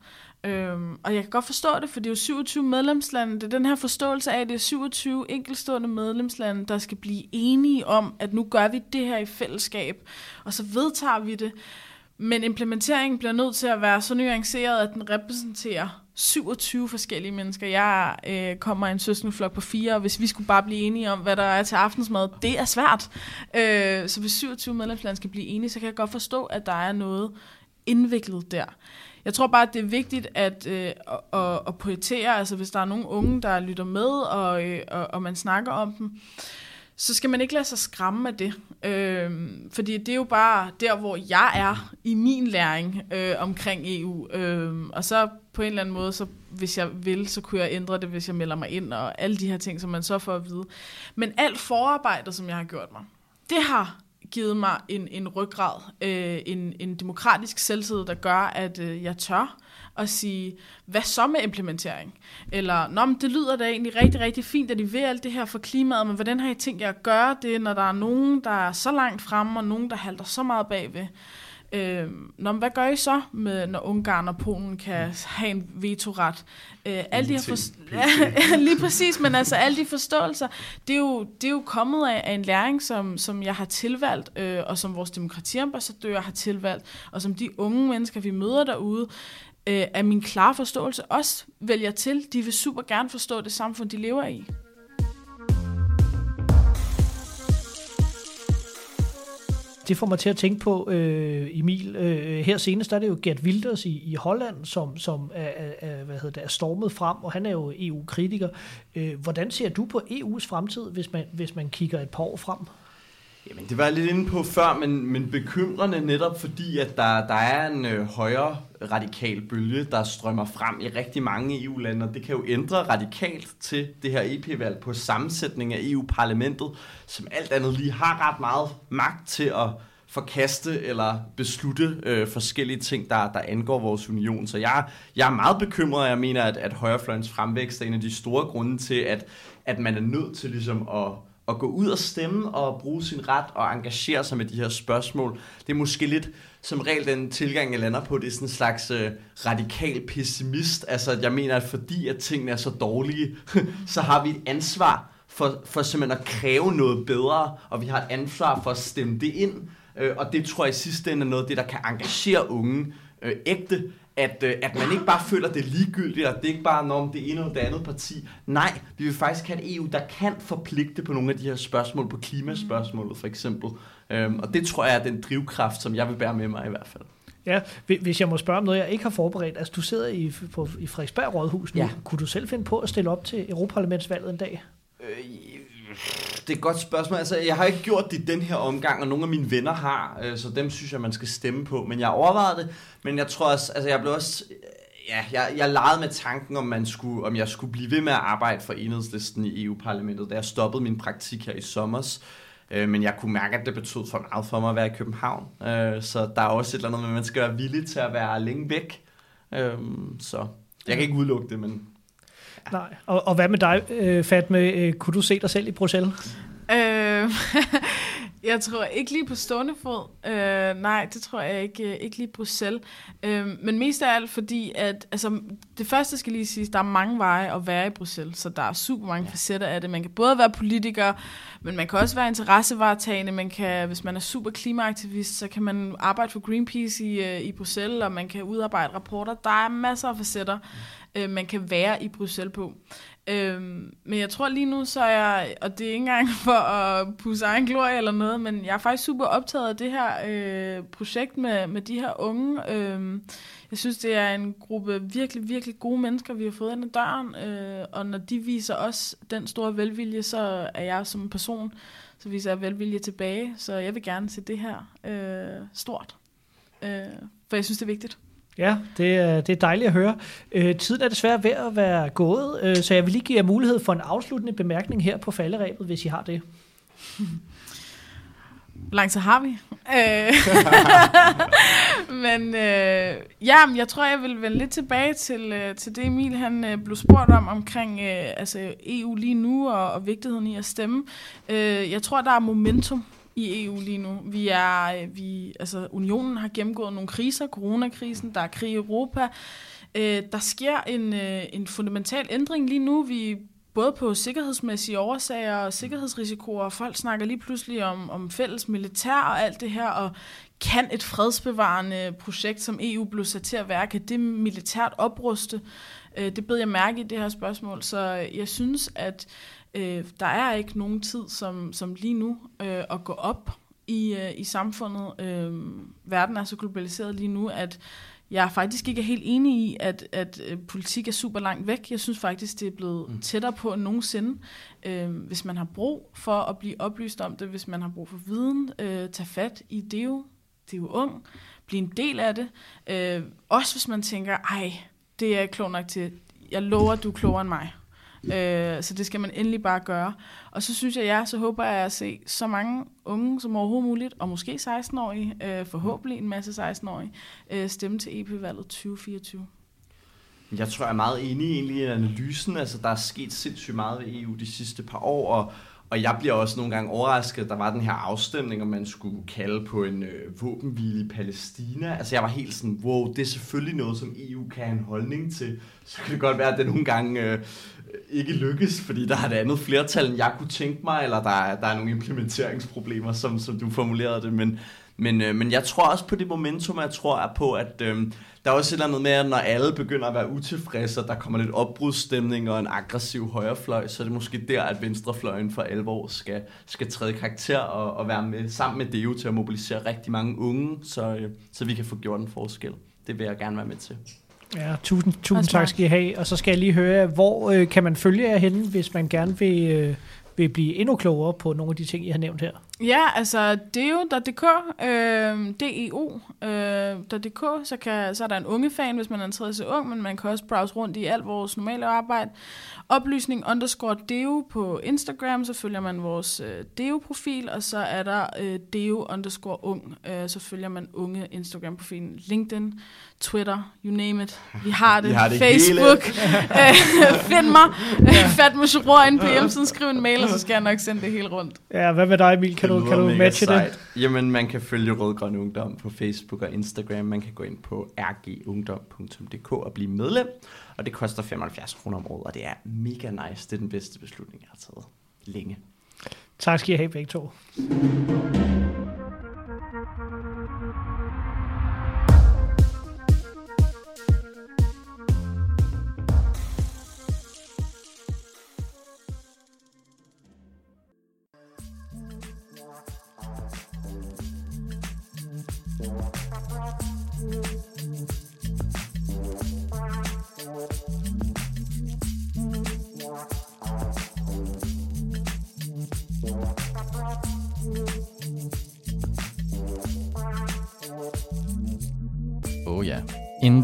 Øhm, og jeg kan godt forstå det, for det er jo 27 medlemslande. Det er den her forståelse af, at det er 27 enkelstående medlemslande, der skal blive enige om, at nu gør vi det her i fællesskab, og så vedtager vi det. Men implementeringen bliver nødt til at være så nuanceret, at den repræsenterer 27 forskellige mennesker. Jeg øh, kommer i en søskendeflok på fire, og hvis vi skulle bare blive enige om, hvad der er til aftensmad, det er svært. Øh, så hvis 27 medlemslande skal blive enige, så kan jeg godt forstå, at der er noget indviklet der. Jeg tror bare, at det er vigtigt at, øh, at, at prioritere, altså hvis der er nogle unge, der lytter med, og, øh, og, og man snakker om dem, så skal man ikke lade sig skræmme af det. Øh, fordi det er jo bare der, hvor jeg er i min læring øh, omkring EU. Øh, og så på en eller anden måde, så hvis jeg vil, så kunne jeg ændre det, hvis jeg melder mig ind, og alle de her ting, som man så får at vide. Men alt forarbejdet, som jeg har gjort mig, det har givet mig en, en ryggrad, øh, en, en demokratisk selvtid, der gør, at øh, jeg tør at sige, hvad så med implementering? Eller, Nå, men det lyder da egentlig rigtig, rigtig fint, at I vil alt det her for klimaet, men hvordan har I tænkt jer at gøre det, når der er nogen, der er så langt fremme, og nogen, der halter så meget bagved? Øh, nå, hvad gør I så, med, når Ungarn og Polen kan have en vetoret? Øh, alle de her for, ja, lige præcis, men altså alle de forståelser, det er jo, det er jo kommet af, af en læring, som, som jeg har tilvalgt, øh, og som vores demokratiambassadører har tilvalgt, og som de unge mennesker, vi møder derude, øh, af min klare forståelse også vælger til. De vil super gerne forstå det samfund, de lever i. det får mig til at tænke på, øh, Emil, øh, her senest er det jo Gert Wilders i, i Holland, som, som er, er, hvad hedder det, er stormet frem, og han er jo EU-kritiker. Øh, hvordan ser du på EU's fremtid, hvis man, hvis man kigger et par år frem? Jamen, det var jeg lidt inde på før, men, men bekymrende netop fordi, at der, der er en øh, højere radikal bølge, der strømmer frem i rigtig mange EU-lande, og det kan jo ændre radikalt til det her EP-valg på sammensætning af EU-parlamentet, som alt andet lige har ret meget magt til at forkaste eller beslutte øh, forskellige ting, der, der angår vores union. Så jeg, jeg er meget bekymret, og jeg mener, at, at højrefløjens fremvækst er en af de store grunde til, at, at man er nødt til ligesom at at gå ud og stemme og bruge sin ret og engagere sig med de her spørgsmål. Det er måske lidt som regel den tilgang, jeg lander på, det er sådan en slags øh, radikal pessimist. Altså, jeg mener, at fordi at tingene er så dårlige, så har vi et ansvar for, for simpelthen at kræve noget bedre, og vi har et ansvar for at stemme det ind. Øh, og det tror jeg i sidste ende er noget af det, der kan engagere unge øh, ægte at, øh, at man ikke bare føler, det ligegyldigt, og det er ikke bare om det ene eller det andet parti. Nej, vi vil faktisk have et EU, der kan forpligte på nogle af de her spørgsmål, på klimaspørgsmålet for eksempel. Øhm, og det tror jeg er den drivkraft, som jeg vil bære med mig i hvert fald. Ja, hvis jeg må spørge om noget, jeg ikke har forberedt. Altså, du sidder i, på, i Frederiksberg Rådhus nu. Ja. Kunne du selv finde på at stille op til Europaparlamentsvalget en dag? Øh, det er et godt spørgsmål. Altså, jeg har ikke gjort det den her omgang, og nogle af mine venner har, øh, så dem synes jeg, man skal stemme på. Men jeg overvejede det, men jeg tror også, altså jeg blev også, øh, ja, jeg, jeg legede med tanken, om, man skulle, om jeg skulle blive ved med at arbejde for enhedslisten i EU-parlamentet, da jeg stoppede min praktik her i sommer. Øh, men jeg kunne mærke, at det betød for meget for mig at være i København. Øh, så der er også et eller andet med, at man skal være villig til at være længe væk. Øh, så jeg kan ikke udelukke det, men Nej. Og, og hvad med dig, øh, Fatme? Øh, kunne du se dig selv i Bruxelles? Øh, jeg tror ikke lige på stående fod. Øh, nej, det tror jeg ikke, øh, ikke lige Bruxelles. Øh, men mest af alt fordi, at altså, det første skal lige sige, der er mange veje at være i Bruxelles, så der er super mange ja. facetter af det. Man kan både være politiker, men man kan også være interessevaretagende. Man kan, hvis man er super klimaaktivist, så kan man arbejde for Greenpeace i, i Bruxelles, og man kan udarbejde rapporter. Der er masser af facetter. Øh, man kan være i Bruxelles på. Øhm, men jeg tror lige nu, så er jeg, og det er ikke engang for at pusse egen glorie eller noget, men jeg er faktisk super optaget af det her øh, projekt med, med de her unge. Øhm, jeg synes, det er en gruppe virkelig, virkelig gode mennesker, vi har fået ind ad døren, øh, og når de viser os den store velvilje, så er jeg som person, så viser jeg velvilje tilbage, så jeg vil gerne se det her øh, stort. øh, for jeg synes, det er vigtigt. Ja, det er, det er dejligt at høre. Øh, tiden er desværre ved at være gået, øh, så jeg vil lige give jer mulighed for en afsluttende bemærkning her på falderæbet, hvis I har det. Hvor lang tid har vi? Øh, Men øh, ja, men jeg tror, jeg vil vende lidt tilbage til, øh, til det, Emil han øh, blev spurgt om, omkring øh, altså EU lige nu og, og vigtigheden i at stemme. Øh, jeg tror, der er momentum i EU lige nu. Vi er, øh, vi, altså, unionen har gennemgået nogle kriser, coronakrisen, der er krig i Europa. Øh, der sker en, øh, en fundamental ændring lige nu. Vi både på sikkerhedsmæssige årsager og sikkerhedsrisikoer. Folk snakker lige pludselig om, om fælles militær og alt det her, og kan et fredsbevarende projekt, som EU blev sat til at være, kan det militært opruste? Øh, det bed jeg mærke i det her spørgsmål, så jeg synes, at øh, der er ikke nogen tid som, som lige nu øh, at gå op i, øh, i samfundet. Øh, verden er så globaliseret lige nu, at jeg er faktisk ikke helt enig i, at, at øh, politik er super langt væk. Jeg synes faktisk, det er blevet mm. tættere på end nogensinde. Øh, hvis man har brug for at blive oplyst om det, hvis man har brug for viden, øh, tage fat i det jo, det er jo ung, blive en del af det. Øh, også hvis man tænker, ej, det er jeg klog nok til. Jeg lover, du er klogere end mig. Øh, så det skal man endelig bare gøre. Og så synes jeg, ja, så håber jeg at se så mange unge som overhovedet muligt, og måske 16-årige, øh, forhåbentlig en masse 16-årige, øh, stemme til EP-valget 2024. Jeg tror, jeg er meget enig egentlig i analysen. Altså, der er sket sindssygt meget ved EU de sidste par år, og, og jeg bliver også nogle gange overrasket, at der var den her afstemning, om man skulle kalde på en øh, våbenhvile i Palæstina. Altså jeg var helt sådan, wow, det er selvfølgelig noget, som EU kan have en holdning til. Så kan det godt være, at det nogle gange øh, ikke lykkes, fordi der er et andet flertal, end jeg kunne tænke mig, eller der er, der er nogle implementeringsproblemer, som, som du formulerede det. Men, men, øh, men jeg tror også på det momentum, jeg tror er på, at øh, der er også et eller andet med, at når alle begynder at være utilfredse, og der kommer lidt opbrudsstemning og en aggressiv højrefløj, så er det måske der, at venstrefløjen for alvor skal, skal træde karakter og, og være med sammen med DEO til at mobilisere rigtig mange unge, så, øh, så vi kan få gjort en forskel. Det vil jeg gerne være med til. Ja, tusind, tusind tak skal I have. Og så skal jeg lige høre, hvor øh, kan man følge jer henne, hvis man gerne vil, øh, vil blive endnu klogere på nogle af de ting, I har nævnt her? Ja, altså deo.dk, øh, deo.dk, øh, så, kan, så er der en unge fan, hvis man er en ung, men man kan også browse rundt i alt vores normale arbejde. Oplysning underscore deo på Instagram, så følger man vores øh, deo-profil, og så er der øh, deo underscore ung, øh, så følger man unge Instagram-profilen. LinkedIn, Twitter, you name it. Vi har det. Vi har det Facebook. Find mig. Fat med Shuror ind på hjemmesiden. Skriv en mail, og så skal jeg nok sende det hele rundt. Ja, hvad med dig, Emil? Kan du, kan du matche sejt. det? Jamen, man kan følge Rødgrøn Ungdom på Facebook og Instagram. Man kan gå ind på rgungdom.dk og blive medlem. Og det koster 75 kroner om året, og det er mega nice. Det er den bedste beslutning, jeg har taget længe. Tak skal I have begge to.